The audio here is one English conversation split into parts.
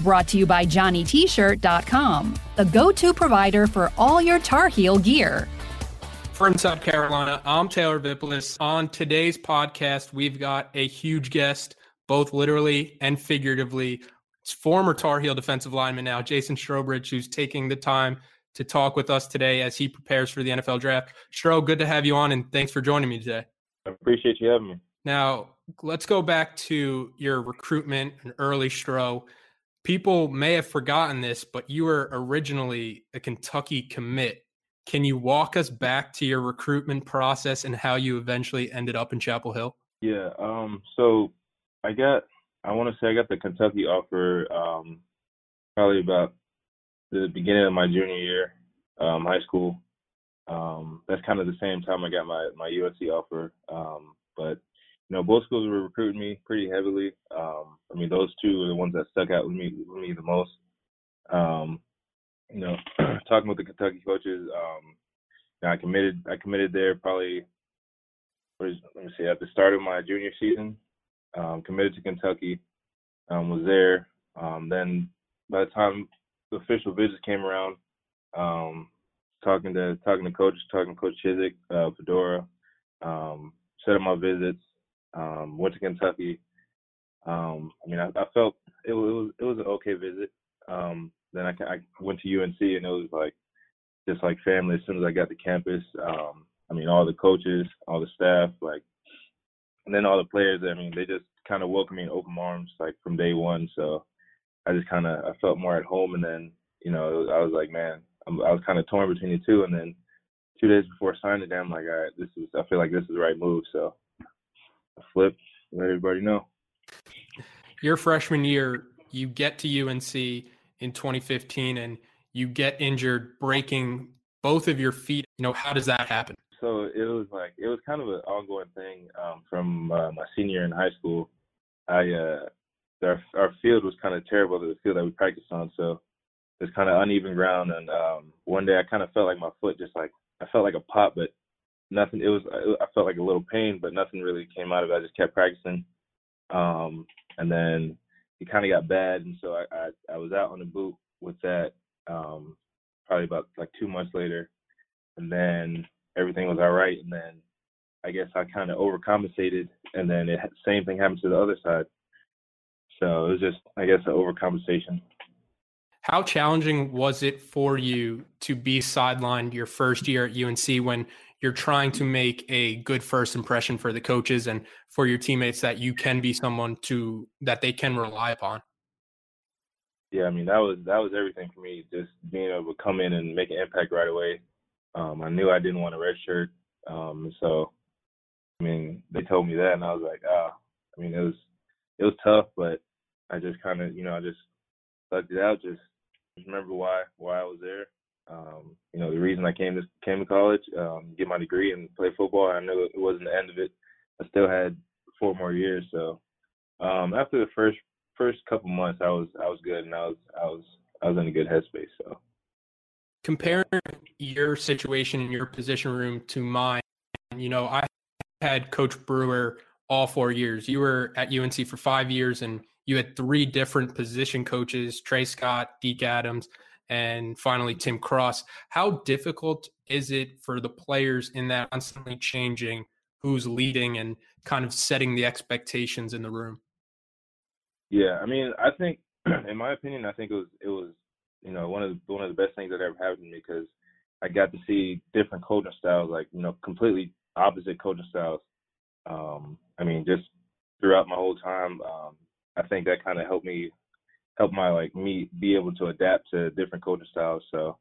Brought to you by JohnnyT-shirt.com, the go-to provider for all your Tar Heel gear. From South Carolina, I'm Taylor Vippolis. On today's podcast, we've got a huge guest, both literally and figuratively. It's former Tar Heel defensive lineman now, Jason Strowbridge, who's taking the time to talk with us today as he prepares for the NFL draft. Stro, good to have you on, and thanks for joining me today. I appreciate you having me. Now, let's go back to your recruitment and early Stro people may have forgotten this, but you were originally a Kentucky commit. Can you walk us back to your recruitment process and how you eventually ended up in Chapel Hill? Yeah. Um. So I got. I want to say I got the Kentucky offer. Um. Probably about the beginning of my junior year, um, high school. Um. That's kind of the same time I got my my USC offer. Um. But you know, both schools were recruiting me pretty heavily. Um, I mean, those two are the ones that stuck out with me with me the most. Um, you know, talking with the Kentucky coaches, um, you know, I committed. I committed there probably. Let me see. At the start of my junior season, um, committed to Kentucky. Um, was there. Um, then by the time the official visits came around, um, talking to talking to coaches, talking to Coach Chizik, uh, Fedora, um, set up my visits, um, went to Kentucky. Um, I mean, I, I felt it was it was an okay visit. Um, then I, I went to UNC and it was like just like family as soon as I got to campus. Um, I mean, all the coaches, all the staff, like, and then all the players. I mean, they just kind of welcomed me in open arms like from day one. So I just kind of I felt more at home. And then you know I was like, man, I'm, I was kind of torn between the two. And then two days before signing I'm like, all right, this is I feel like this is the right move. So flip, let everybody know. Your freshman year, you get to UNC in 2015 and you get injured breaking both of your feet. You know, how does that happen? So it was like it was kind of an ongoing thing um, from uh, my senior year in high school. I uh, our our field was kind of terrible, the field that we practiced on. So it's kind of uneven ground, and um, one day I kind of felt like my foot just like I felt like a pop, but nothing. It was I felt like a little pain, but nothing really came out of it. I just kept practicing, um, and then it kind of got bad, and so I, I, I was out on the boot with that. Um, probably about like two months later, and then everything was all right, and then I guess I kind of overcompensated, and then it same thing happened to the other side. So it was just I guess an overcompensation. How challenging was it for you to be sidelined your first year at UNC when you're trying to make a good first impression for the coaches and for your teammates that you can be someone to that they can rely upon. Yeah, I mean that was that was everything for me. Just being able to come in and make an impact right away. Um, I knew I didn't want a red shirt, um, so I mean they told me that, and I was like, ah. I mean it was it was tough, but I just kind of you know I just stuck it out. Just remember why why I was there, um, you know, the reason I came to came to college, um, get my degree and play football. I knew it wasn't the end of it. I still had four more years. So um, after the first first couple months, I was I was good and I was I was I was in a good headspace. So comparing your situation in your position room to mine, you know, I had Coach Brewer all four years. You were at UNC for five years, and you had three different position coaches: Trey Scott, Deke Adams and finally Tim Cross. How difficult is it for the players in that constantly changing who's leading and kind of setting the expectations in the room? Yeah, I mean, I think, in my opinion, I think it was it was you know one of the, one of the best things that ever happened to me because I got to see different coaching styles, like you know, completely opposite coaching styles. Um, I mean, just throughout my whole time, um, I think that kind of helped me help my like me be able to adapt to different coaching styles. So,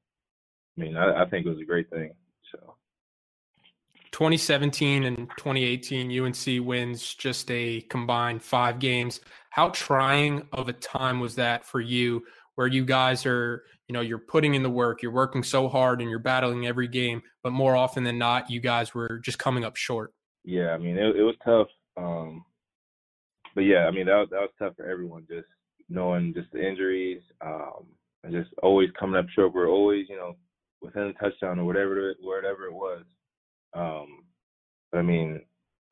I mean, I, I think it was a great thing. So. 2017 and 2018, UNC wins just a combined five games. How trying of a time was that for you, where you guys are, you know, you're putting in the work, you're working so hard and you're battling every game, but more often than not, you guys were just coming up short. Yeah, I mean, it, it was tough. Um, but yeah, I mean, that was, that was tough for everyone, just knowing just the injuries, um, and just always coming up short. We're always, you know, within a touchdown or whatever, whatever it was. Um, but I mean,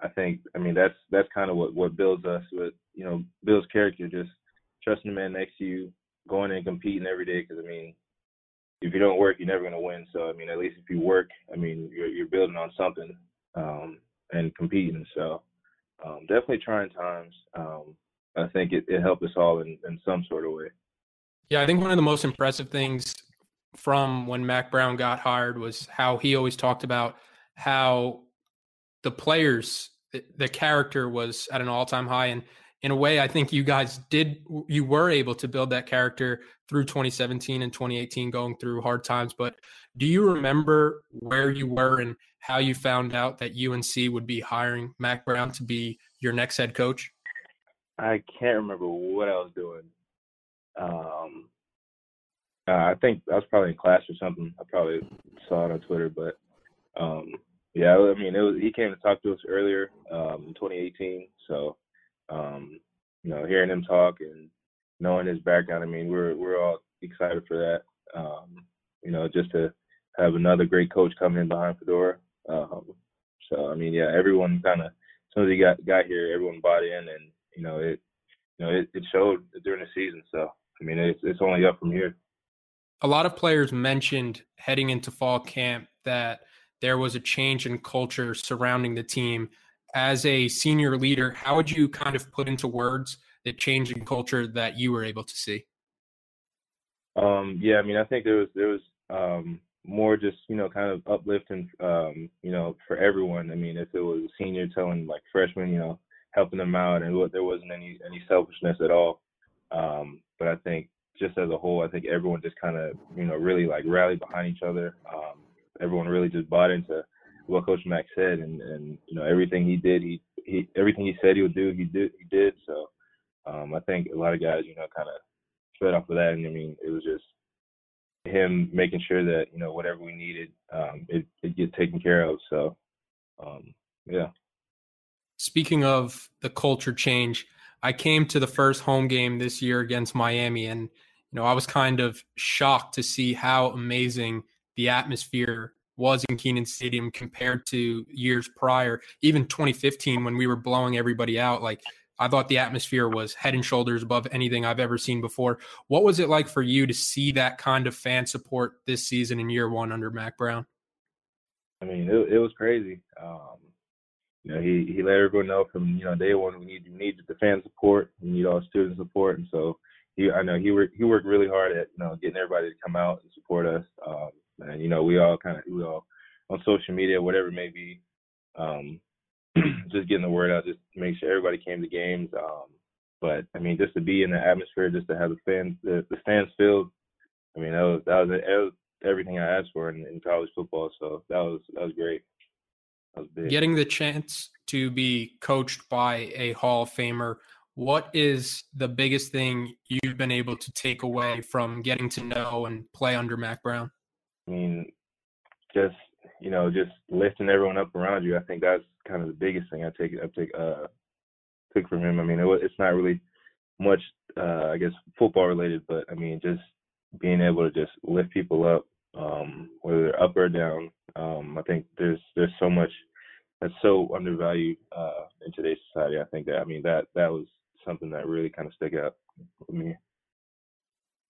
I think, I mean, that's that's kind of what what builds us with, you know, builds character. Just trusting the man next to you, going and competing every day. Because I mean, if you don't work, you're never gonna win. So I mean, at least if you work, I mean, you're you're building on something um, and competing. So um, definitely trying times. Um, I think it, it helped us all in, in some sort of way. Yeah, I think one of the most impressive things from when Mack Brown got hired was how he always talked about how the players, the, the character was at an all time high. And in a way, I think you guys did, you were able to build that character through 2017 and 2018, going through hard times. But do you remember where you were and how you found out that UNC would be hiring Mack Brown to be your next head coach? I can't remember what I was doing. Um, uh, I think I was probably in class or something. I probably saw it on Twitter, but um, yeah, I mean, it was, he came to talk to us earlier um, in 2018. So, um, you know, hearing him talk and knowing his background, I mean, we're we're all excited for that. Um, you know, just to have another great coach coming in behind Fedora. Um, so, I mean, yeah, everyone kind of as soon as he got got here, everyone bought in, and you know, it you know it, it showed during the season. So, I mean, it's it's only up from here. A lot of players mentioned heading into fall camp that there was a change in culture surrounding the team. As a senior leader, how would you kind of put into words the change in culture that you were able to see? Um, yeah, I mean, I think there was there was um, more just you know kind of uplifting, um, you know, for everyone. I mean, if it was a senior telling like freshmen, you know, helping them out, and there wasn't any any selfishness at all. Um, but I think just as a whole, I think everyone just kind of you know really like rallied behind each other. Um, everyone really just bought into what Coach Mack said, and and you know everything he did, he he everything he said he would do, he did he did. So um, I think a lot of guys, you know, kind of fed off of that, and I mean it was just him making sure that you know whatever we needed, um, it it get taken care of. So um, yeah. Speaking of the culture change, I came to the first home game this year against Miami, and you know I was kind of shocked to see how amazing the atmosphere was in Kenan Stadium compared to years prior, even 2015 when we were blowing everybody out. Like I thought the atmosphere was head and shoulders above anything I've ever seen before. What was it like for you to see that kind of fan support this season in year one under Mack Brown? I mean, it, it was crazy. Um, you know, he he let everyone know from you know day one we need we need the fan support, we need all student support, and so he I know he worked he worked really hard at you know getting everybody to come out and support us. Um, and you know we all kind of we all on social media whatever it may be um just getting the word out just make sure everybody came to games um but i mean just to be in the atmosphere just to have the fans the, the stands filled i mean that was that was, that was everything i asked for in, in college football so that was that was great. Getting the chance to be coached by a hall of famer what is the biggest thing you've been able to take away from getting to know and play under Mack Brown? I mean, just you know, just lifting everyone up around you. I think that's kind of the biggest thing I take. I take uh took from him. I mean, it, it's not really much, uh, I guess, football related, but I mean, just being able to just lift people up, um, whether they're up or down. Um, I think there's there's so much that's so undervalued uh, in today's society. I think that I mean that that was something that really kind of stuck out for me.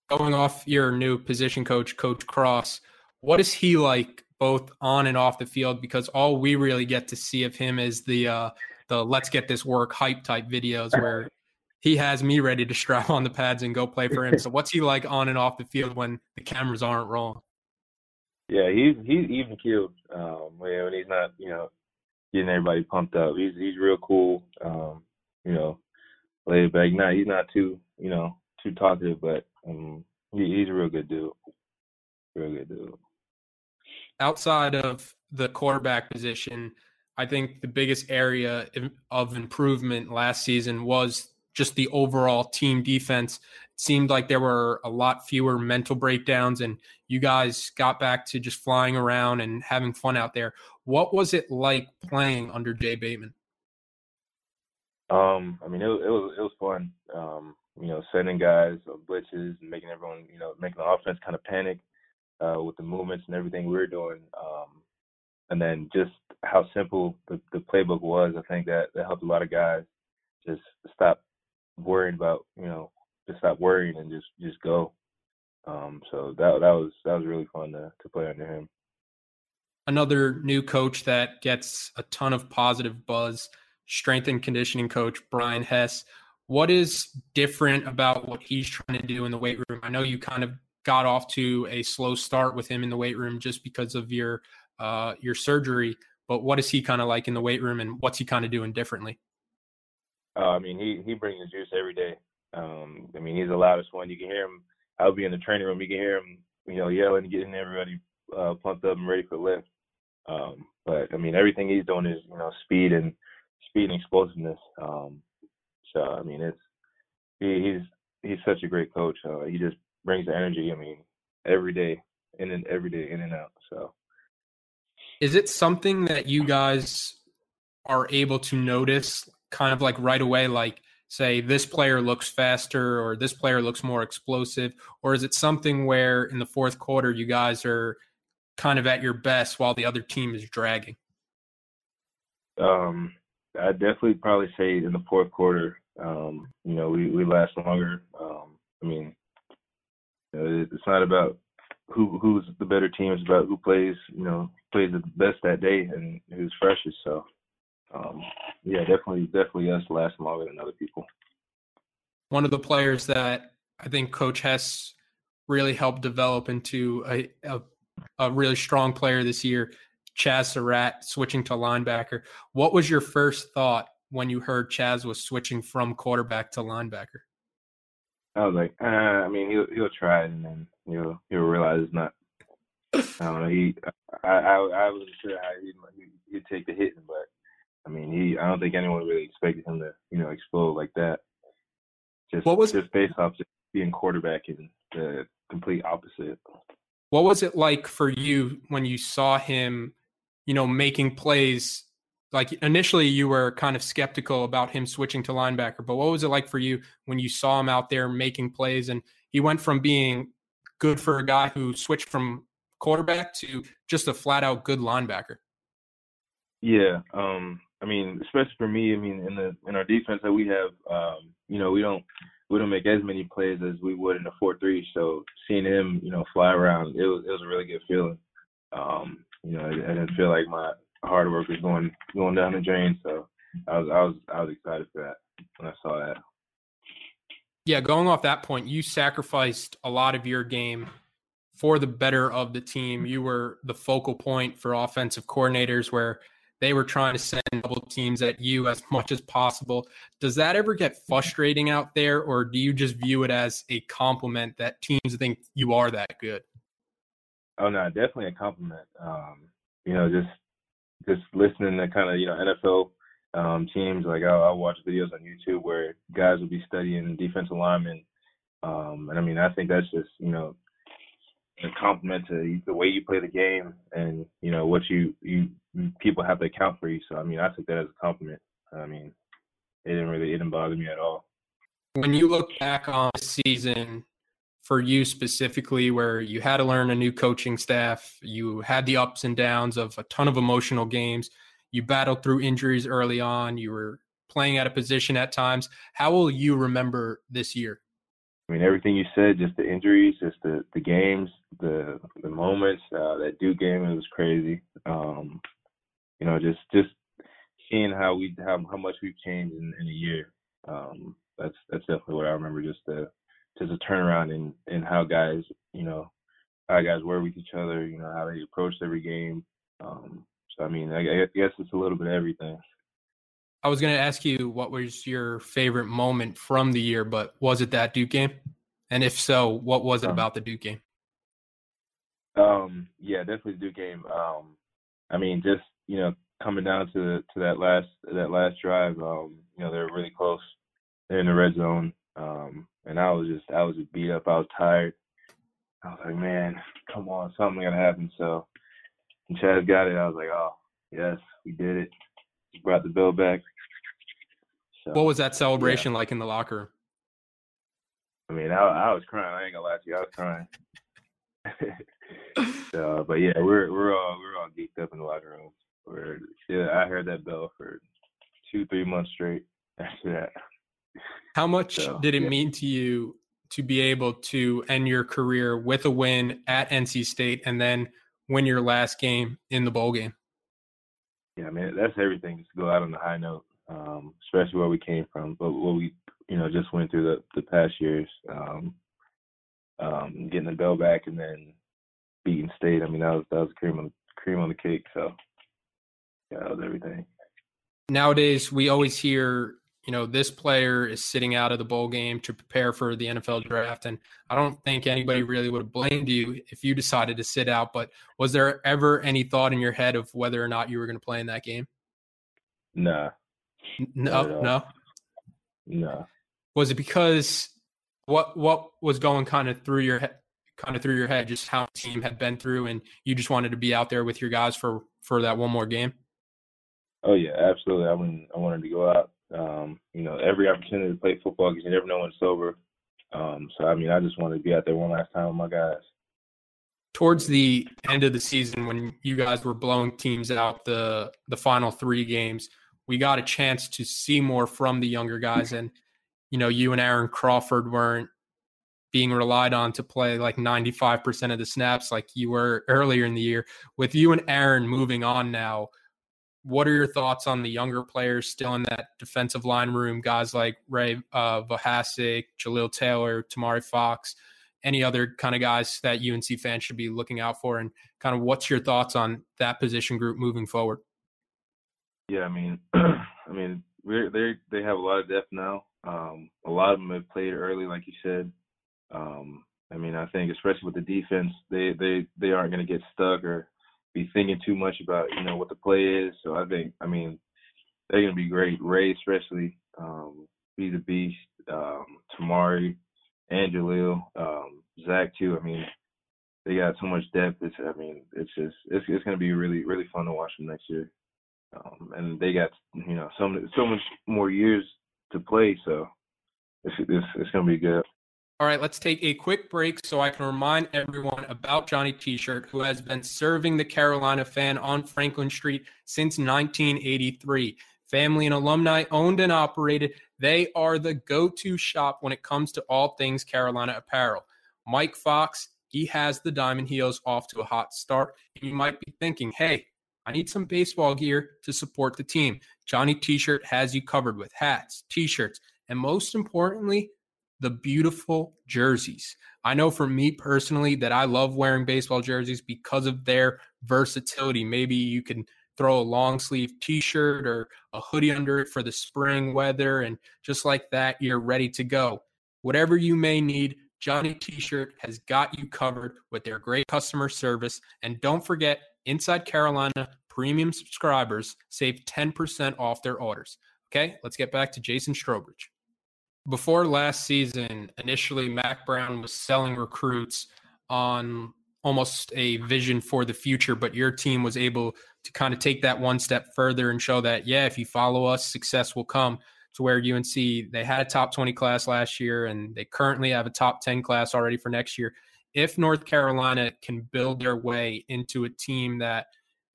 Going off your new position coach, Coach Cross, what is he like both on and off the field? Because all we really get to see of him is the uh, the let's get this work hype type videos where he has me ready to strap on the pads and go play for him. So what's he like on and off the field when the cameras aren't rolling? Yeah, he's he's even keeled um, when he's not, you know, getting everybody pumped up. He's he's real cool. Um, you know, laid back. Not he's not too, you know, too talkative, but um, he, he's a real good dude. Real good dude outside of the quarterback position, I think the biggest area of improvement last season was just the overall team defense. It seemed like there were a lot fewer mental breakdowns, and you guys got back to just flying around and having fun out there. What was it like playing under Jay Bateman? Um, I mean, it, it was it was fun. Um, you know, sending guys on blitzes and making everyone, you know, making the offense kind of panic uh, with the movements and everything we were doing. Um, and then just how simple the, the playbook was, I think that that helped a lot of guys just stop worrying about, you know, just stop worrying and just just go. Um, so that that was that was really fun to to play under him. Another new coach that gets a ton of positive buzz, strength and conditioning coach Brian Hess. What is different about what he's trying to do in the weight room? I know you kind of got off to a slow start with him in the weight room just because of your uh, your surgery. But what is he kind of like in the weight room, and what's he kind of doing differently? Uh, I mean, he he brings the juice every day. Um, I mean, he's the loudest one. You can hear him. I'll be in the training room. You can hear him, you know, yelling, getting everybody uh, pumped up and ready for lift. Um, but I mean, everything he's doing is you know speed and speed and explosiveness. Um, so I mean, it's he, he's he's such a great coach. Uh, he just brings the energy. I mean, every day, in and every day, in and out. So, is it something that you guys are able to notice, kind of like right away, like? say this player looks faster or this player looks more explosive or is it something where in the fourth quarter you guys are kind of at your best while the other team is dragging um i definitely probably say in the fourth quarter um you know we we last longer um i mean it's not about who who's the better team. It's about who plays, you know, plays the best that day and who's freshest. So, um, yeah, definitely, definitely us last longer than other people. One of the players that I think Coach Hess really helped develop into a, a, a really strong player this year, Chazz Surratt, switching to linebacker. What was your first thought when you heard Chazz was switching from quarterback to linebacker? I was like, uh, I mean, he'll he'll try it and then he'll he'll realize it's not. I don't know. He, I, I, I wasn't sure how he'd, he'd take the hit, but I mean, he. I don't think anyone really expected him to, you know, explode like that. Just what was just based off just being quarterback and the complete opposite. What was it like for you when you saw him, you know, making plays like initially you were kind of skeptical about him switching to linebacker, but what was it like for you when you saw him out there making plays and he went from being good for a guy who switched from quarterback to just a flat out good linebacker? Yeah, um, I mean, especially for me, I mean, in the in our defense that we have, um, you know, we don't we don't make as many plays as we would in a four three. So seeing him, you know, fly around, it was it was a really good feeling. Um, you know, I, I didn't feel like my hard work was going going down the drain. So I was I was I was excited for that when I saw that. Yeah, going off that point, you sacrificed a lot of your game for the better of the team. You were the focal point for offensive coordinators where they were trying to send double teams at you as much as possible. Does that ever get frustrating out there, or do you just view it as a compliment that teams think you are that good? Oh no, definitely a compliment. Um, you know, just just listening to kind of you know NFL um, teams. Like I'll, I'll, watch videos on YouTube where guys will be studying defensive linemen, um, and I mean I think that's just you know a compliment to the way you play the game and you know what you you people have to account for you. So I mean I took that as a compliment. I mean it didn't really it didn't bother me at all. When you look back on the season, for you specifically where you had to learn a new coaching staff, you had the ups and downs of a ton of emotional games, you battled through injuries early on, you were playing at a position at times. How will you remember this year? I mean, everything you said, just the injuries, just the, the games, the the moments. Uh, that Duke game, it was crazy. Um, you know, just just seeing how we how how much we've changed in, in a year. Um, that's that's definitely what I remember. Just the just a turnaround in in how guys, you know, how guys were with each other, you know, how they approached every game. Um, so I mean, I, I guess it's a little bit of everything. I was going to ask you what was your favorite moment from the year, but was it that Duke game? And if so, what was it um, about the Duke game? Um, yeah, definitely the Duke game. Um, I mean, just you know, coming down to to that last that last drive, um, you know, they were really close they're in the red zone. Um, and I was just I was just beat up. I was tired. I was like, man, come on, something gonna happen. So when Chazz got it, I was like, oh yes, we did it. We brought the bill back. So, what was that celebration yeah. like in the locker room? I mean, I, I was crying. I ain't gonna lie to you, I was crying. so, but yeah, we're we're all we're all geeked up in the locker room. We're, yeah, I heard that bell for two three months straight after that. How much so, did it yeah. mean to you to be able to end your career with a win at NC State and then win your last game in the bowl game? Yeah, I mean that's everything. Just go out on a high note, um, especially where we came from, but what we you know just went through the the past years, um, um, getting the bell back and then beating State. I mean that was that was cream on cream on the cake. So yeah, that was everything. Nowadays, we always hear you know, this player is sitting out of the bowl game to prepare for the NFL draft. And I don't think anybody really would have blamed you if you decided to sit out. But was there ever any thought in your head of whether or not you were going to play in that game? Nah. No, no. No. Was it because what what was going kind of through your head kind of through your head just how the team had been through and you just wanted to be out there with your guys for for that one more game? Oh yeah, absolutely. I mean, I wanted to go out um, you know, every opportunity to play football because you never know when it's over. Um, so I mean, I just wanted to be out there one last time with my guys. Towards the end of the season, when you guys were blowing teams out the the final three games, we got a chance to see more from the younger guys, and you know, you and Aaron Crawford weren't being relied on to play like 95% of the snaps like you were earlier in the year. With you and Aaron moving on now, what are your thoughts on the younger players still in that defensive line room? Guys like Ray uh, Vohasek, Jaleel Taylor, Tomari Fox, any other kind of guys that UNC fans should be looking out for? And kind of what's your thoughts on that position group moving forward? Yeah, I mean, I mean, we're, they they have a lot of depth now. Um, a lot of them have played early, like you said. Um, I mean, I think especially with the defense, they they they aren't going to get stuck or be thinking too much about you know what the play is. So I think I mean they're gonna be great. Ray especially, um, be the beast. Um, Tomari, and Jaleel, um, Zach too. I mean they got so much depth. It's I mean it's just it's it's gonna be really really fun to watch them next year. Um, and they got you know so so much more years to play. So it's it's, it's gonna be good. All right, let's take a quick break so I can remind everyone about Johnny T-shirt, who has been serving the Carolina fan on Franklin Street since 1983. Family and alumni owned and operated, they are the go-to shop when it comes to all things Carolina apparel. Mike Fox, he has the Diamond Heels off to a hot start. And you might be thinking, hey, I need some baseball gear to support the team. Johnny T-shirt has you covered with hats, T-shirts, and most importantly, the beautiful jerseys. I know for me personally that I love wearing baseball jerseys because of their versatility. Maybe you can throw a long sleeve t-shirt or a hoodie under it for the spring weather and just like that you're ready to go. Whatever you may need, Johnny T-shirt has got you covered with their great customer service and don't forget Inside Carolina premium subscribers save 10% off their orders. Okay, let's get back to Jason Strowbridge. before last season, initially Mack Brown was selling recruits on almost a vision for the future, but your team was able to kind of take that one step further and show that, yeah, if you follow us, success will come. To where UNC, they had a top 20 class last year and they currently have a top 10 class already for next year. If North Carolina can build their way into a team that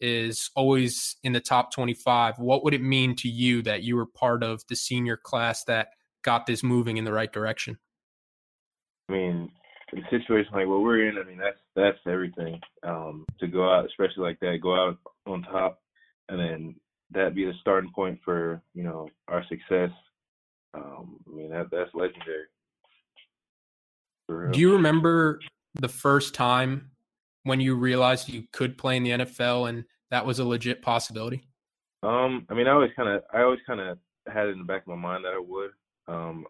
is always in the top 25, what would it mean to you that you were part of the senior class that – got this moving in the right direction? I mean, in a situation like what we're in, I mean that's that's everything. Um, to go out, especially like that, go out on top, and then that be the starting point for you know our success. Um, I mean that that's legendary. Do you remember the first time when you realized you could play in the NFL and that was a legit possibility? Um, I mean, I always kind of, I always kind of had it in the back of my mind that I would. Um,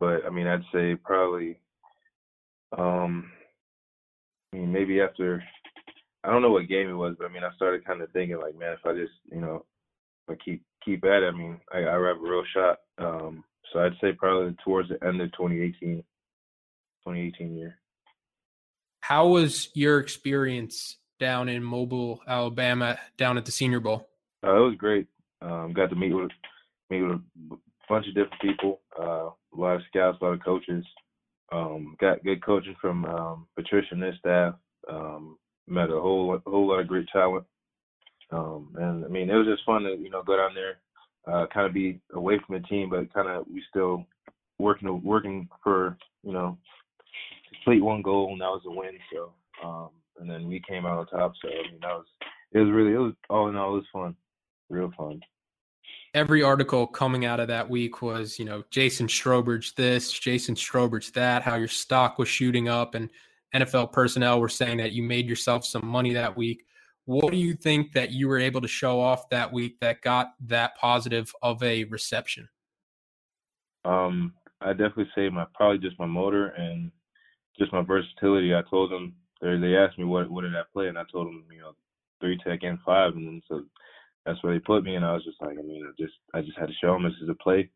but I mean, I'd say probably, um, I mean, maybe after, I don't know what game it was, but I mean, I started kind of thinking like, man, if I just, you know, I keep keep at it, I mean, I, I have a real shot. Um, so I'd say probably towards the end of 2018, 2018 year. How was your experience down in Mobile, Alabama, down at the Senior Bowl? Uh, it was great. Um, got to meet with meet with a bunch of different people, uh, a lot of scouts, a lot of coaches. Um, got good coaching from um, Patricia and his staff. Um, met a whole whole lot of great talent. Um, and I mean, it was just fun to you know go down there, uh, kind of be away from the team, but kind of we still working working for you know complete one goal, and that was a win. So, um, and then we came out on top. So I mean, that was it was really it was all in all it was fun, real fun. Every article coming out of that week was, you know, Jason Strowbridge this, Jason Strowbridge that, how your stock was shooting up, and NFL personnel were saying that you made yourself some money that week. What do you think that you were able to show off that week that got that positive of a reception? Um, I definitely say my probably just my motor and just my versatility. I told them they asked me what what did I play, and I told them you know three tech and five, and so that's where they put me, and I was just like, I mean, I just I just had to show them this is a play,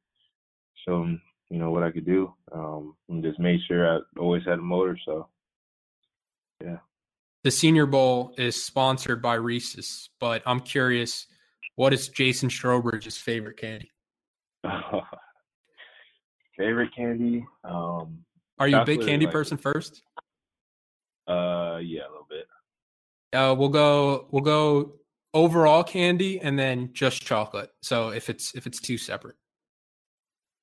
show them you know what I could do, um, and just made sure I always had a motor. So yeah. The Senior Bowl is sponsored by Reese's, but I'm curious, what is Jason Strowbridge's favorite candy? favorite candy? Um, Are you a big candy like, person first? Uh, yeah, a little bit. Uh, we'll go. We'll go overall candy and then just chocolate. So if it's if it's two separate.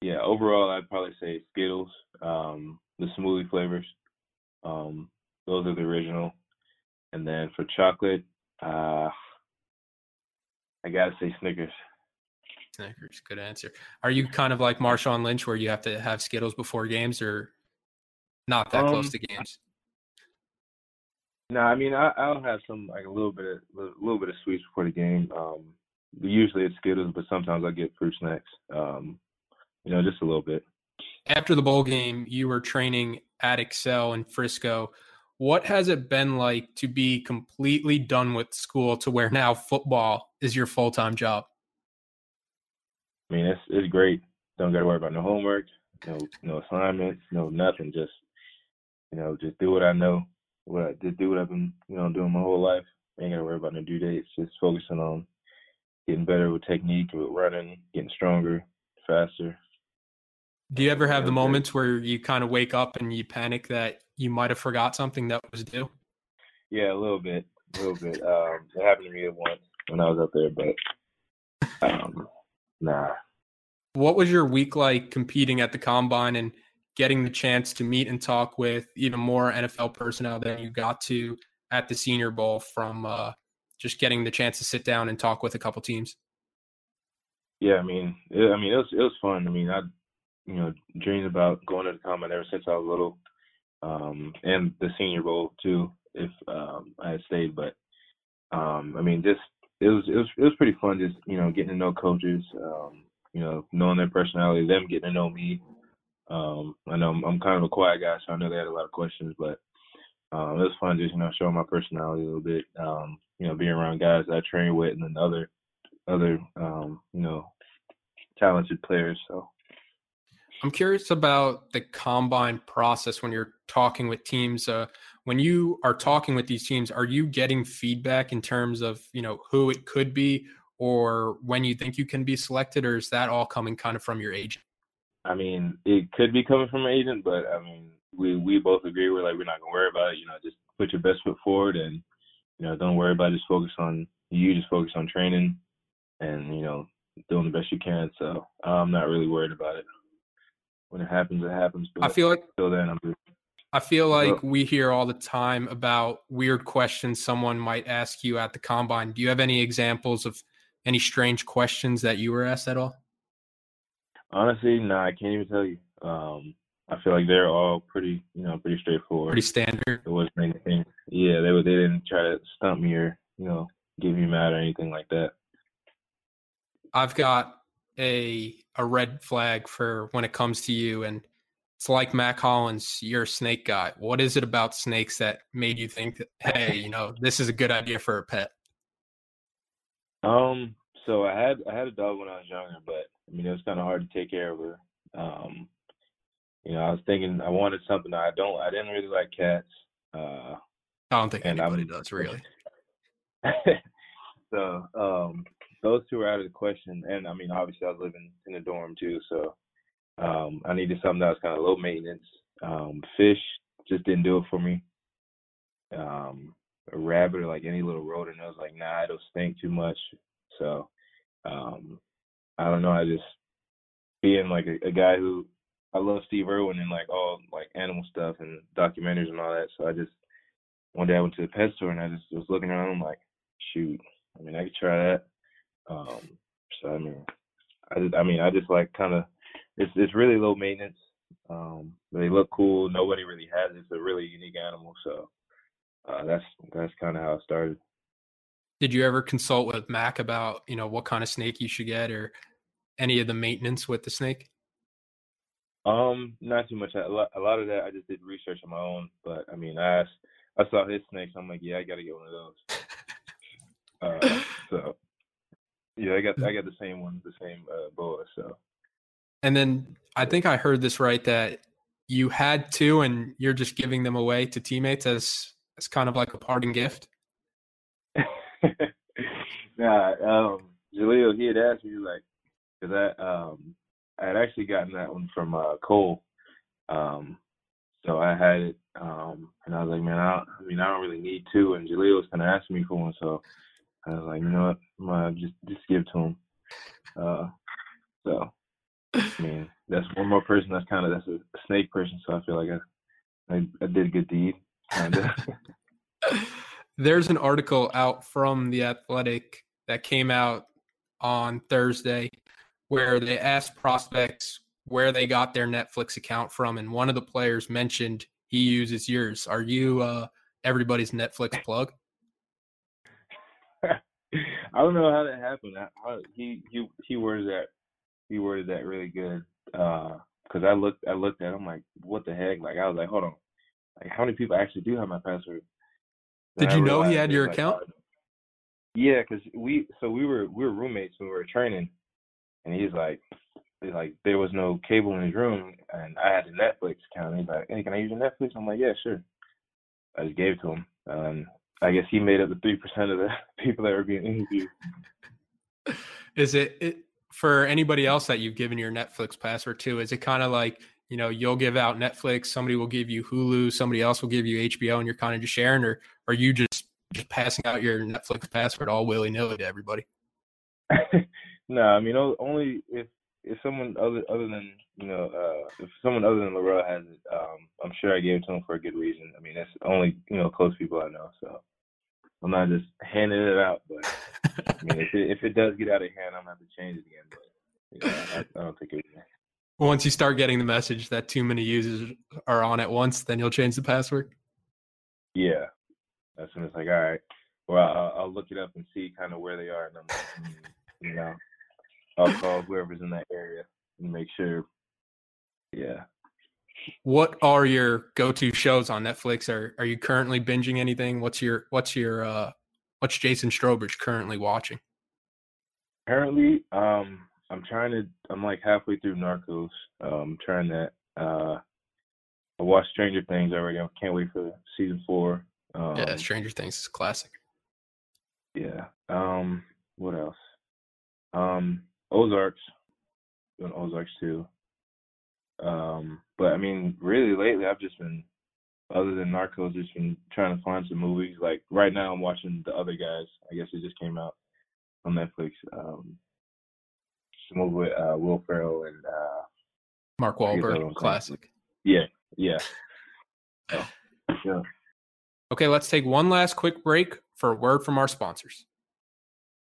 Yeah, overall, I'd probably say Skittles, um, the smoothie flavors. Um, those are the original. And then for chocolate, uh, I gotta say Snickers. Snickers, good answer. Are you kind of like Marshawn Lynch, where you have to have Skittles before games, or not that um, close to games? No, I mean I, I'll have some like a little bit of a little bit of sweets before the game. Um, usually it's Skittles, but sometimes I get fruit snacks. Um, you know, just a little bit. After the bowl game, you were training at Excel in Frisco. What has it been like to be completely done with school to where now football is your full time job? I mean, it's it's great. Don't got to worry about no homework, no no assignments, no nothing. Just you know, just do what I know. What I just do what I've been you know doing my whole life. Ain't got to worry about no due dates. Just focusing on getting better with technique, with running, getting stronger, faster. Do you ever have the moments where you kind of wake up and you panic that you might have forgot something that was due? Yeah, a little bit, a little bit. Um, it happened to me once when I was up there, but um, nah. What was your week like competing at the combine and getting the chance to meet and talk with even more NFL personnel than you got to at the Senior Bowl from uh, just getting the chance to sit down and talk with a couple teams? Yeah, I mean, it, I mean, it was it was fun. I mean, I, you know, dreamed about going to the combine ever since I was little um, and the Senior Bowl too, if um, I had stayed. But um, I mean, just it was it was it was pretty fun, just you know, getting to know coaches, um, you know, knowing their personality, them getting to know me. Um, I know I'm, I'm kind of a quiet guy, so I know they had a lot of questions, but um, it was fun just you know showing my personality a little bit. Um, you know, being around guys that I train with and then other other um, you know talented players. So I'm curious about the combine process when you're talking with teams. Uh, when you are talking with these teams, are you getting feedback in terms of you know who it could be, or when you think you can be selected, or is that all coming kind of from your agent? I mean, it could be coming from an agent, but I mean, we we both agree we're like we're not gonna worry about it. You know, just put your best foot forward, and you know, don't worry about it. Just focus on you. Just focus on training, and you know, doing the best you can. So I'm not really worried about it when it happens, it happens. But I feel like till then, I'm. Just, I feel like we hear all the time about weird questions someone might ask you at the combine. Do you have any examples of any strange questions that you were asked at all? Honestly, no, I can't even tell you. Um, I feel like they're all pretty, you know, pretty straightforward. Pretty standard. It wasn't anything. Yeah, they were. They didn't try to stump me or you know give me mad or anything like that. I've got a a red flag for when it comes to you and it's like Mack Hollins, you're a snake guy. What is it about snakes that made you think that, hey, you know, this is a good idea for a pet? Um, so I had I had a dog when I was younger, but I mean it was kind of hard to take care of her. Um, you know, I was thinking I wanted something I don't. I didn't really like cats. Uh, I don't think anybody does really. so um, those two were out of the question. And I mean, obviously, I was living in a dorm too, so um, I needed something that was kind of low maintenance. Um, fish just didn't do it for me. Um, a rabbit or like any little rodent, I was like, nah, it'll stink too much. So um, I don't know. I just being like a, a guy who I love Steve Irwin and like all like animal stuff and documentaries and all that. So I just one day I went to the pet store and I just was looking around. I'm like, shoot, I mean, I could try that. Um, so I mean, I just, I mean, I just like kind of, it's it's really low maintenance. Um, they look cool. Nobody really has it. It's a really unique animal. So uh, that's that's kind of how it started. Did you ever consult with Mack about you know what kind of snake you should get or any of the maintenance with the snake? Um, not too much. A lot, a lot of that I just did research on my own. But I mean, I asked, I saw his snakes. I'm like, yeah, I got to get one of those. uh, so yeah, I got I got the same one, the same uh, boa. So. And then I think I heard this right that you had two, and you're just giving them away to teammates as as kind of like a parting gift. nah, um, Jaleel, he had asked me like, cause I um I had actually gotten that one from uh, Cole. Um, so I had it, um, and I was like, man, I, I mean, I don't really need two. And Jaleel was kind of asking me for one, so I was like, you know what, I'm gonna just just give to him. Uh, so, I mean, that's one more person that's kind of that's a snake person. So I feel like I I, I did a good deed. There's an article out from the Athletic that came out on Thursday where they asked prospects where they got their Netflix account from, and one of the players mentioned he uses yours. Are you uh, everybody's Netflix plug? I don't know how that happened. I, I, he he he worded that he worded that really good. Because uh, I looked I looked at him like, what the heck? Like I was like, hold on, like how many people actually do have my password? Did you know he had your like, account? Yeah, because we so we were we were roommates when we were training, and he's like, he's like there was no cable in his room, and I had the Netflix account. And he's like, hey, can I use your Netflix? I'm like, yeah, sure. I just gave it to him. Um, I guess he made up the three percent of the people that were being interviewed. Is it, it for anybody else that you've given your Netflix password to? Is it kind of like you know you'll give out Netflix, somebody will give you Hulu, somebody else will give you HBO, and you're kind of just sharing, or are you just just passing out your Netflix password all willy nilly to everybody? no, I mean only if if someone other other than you know uh, if someone other than Laurel has it, um, I'm sure I gave it to him for a good reason. I mean that's only you know close people I know, so I'm not just handing it out. But I mean if it if it does get out of hand, I'm gonna have to change it again. But you know, I, I don't think it. Once you start getting the message that too many users are on at once, then you'll change the password. Yeah, as soon as like all right, well I'll, I'll look it up and see kind of where they are, and I'm like, mm, you know. I'll call whoever's in that area and make sure. Yeah. What are your go-to shows on Netflix? Are are you currently binging anything? What's your what's your uh what's Jason Strowbridge currently watching? Currently, um, I'm trying to. I'm like halfway through Narcos. Um, trying that. Uh, I watched Stranger Things already. I can't wait for season four. Um, yeah, Stranger Things is classic. Yeah. Um, what else? Um, Ozarks, doing Ozarks too. Um, but I mean, really lately, I've just been, other than Narcos, just been trying to find some movies. Like right now, I'm watching The Other Guys. I guess it just came out on Netflix. Um, it's a movie with uh, Will Ferrell and uh, Mark Wahlberg, classic. Yeah, yeah. So, yeah. Okay, let's take one last quick break for a word from our sponsors.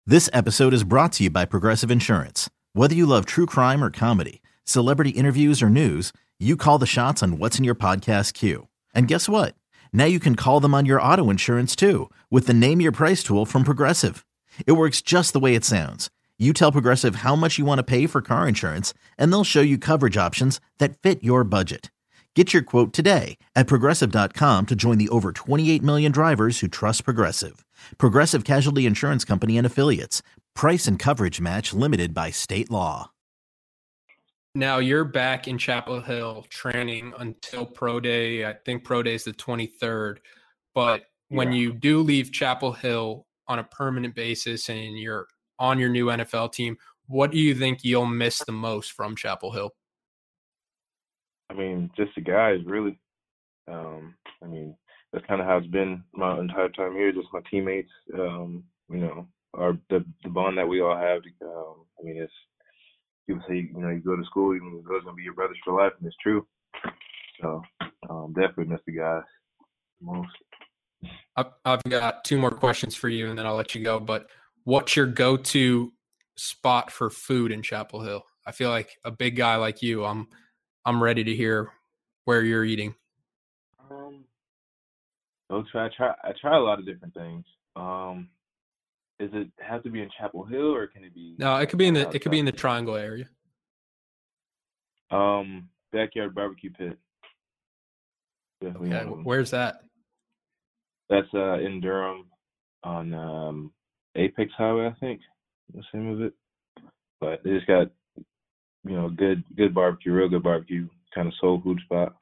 This episode is brought to you by Progressive Insurance. Whether you love true crime or comedy, celebrity interviews or news, you call the shots on what's in your podcast queue. And guess what? Now you can call them on your auto insurance too with the Name Your Price tool from Progressive. It works just the way it sounds. You tell Progressive how much you want to pay for car insurance, and they'll show you coverage options that fit your budget. Get your quote today at progressive.com to join the over 28 million drivers who trust Progressive. Progressive Casualty Insurance Company and Affiliates. Price and coverage match limited by state law. Now you're back in Chapel Hill training until Pro Day. I think Pro Day is the 23rd. But when Yeah. you do leave Chapel Hill on a permanent basis and you're on your new NFL team, what do you think you'll miss the most from Chapel Hill? I mean, just the guys, really. Um, I mean, that's kind of how it's been my entire time here. Just my teammates. Um, you know, our the the bond that we all have. Um, I mean, it's people say you know you go to school, you know, those gonna be your brothers for life, and it's true. So um, definitely miss the guys most. I've, I've got two more questions for you and then I'll let you go. But what's your go to spot for food in Chapel Hill? I feel like a big guy like you, I'm I'm ready to hear where you're eating. Um, I'll try. I try. I try a lot of different things. Um, is it have to be in Chapel Hill or can it be? No, it could be in the it could be in the triangle area. Um, backyard barbecue pit. Definitely Okay. one of them. Where's that? That's uh in Durham on um Apex Highway, I think. What's the name of it? But they just got you know good good barbecue, real good barbecue, kind of soul food spot.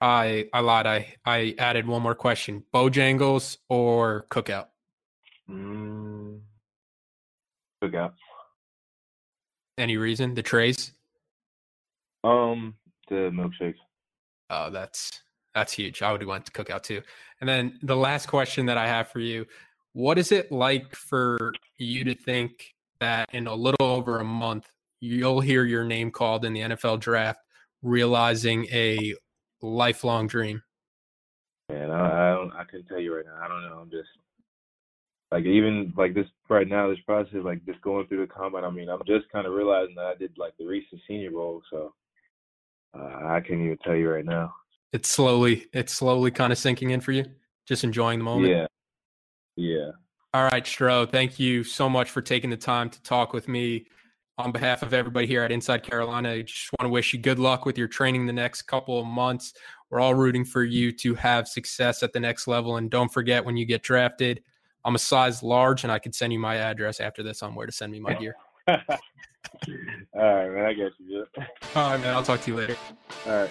I I lied. I I added one more question. Bojangles or cookout? Mm, cookout. Any reason? The trays? Um, the milkshakes. Oh, that's that's huge. I would have went to cookout too. And then the last question that I have for you: What is it like for you to think that in a little over a month you'll hear your name called in the NFL draft, realizing a lifelong dream? Man, I, I don't. I couldn't tell you right now. I don't know. I'm just like even like this right now. This process, like just going through the combine. I mean, I'm just kind of realizing that I did like the recent Senior Bowl, so uh, I can't even tell you right now. It's slowly, it's slowly kind of sinking in for you. Just enjoying the moment. Yeah, yeah. All right, Stro, thank you so much for taking the time to talk with me. On behalf of everybody here at Inside Carolina, I just want to wish you good luck with your training the next couple of months. We're all rooting for you to have success at the next level. And don't forget when you get drafted, I'm a size large and I can send you my address after this on where to send me my gear. All right, man. I got you. All right, man. I'll talk to you later. All right.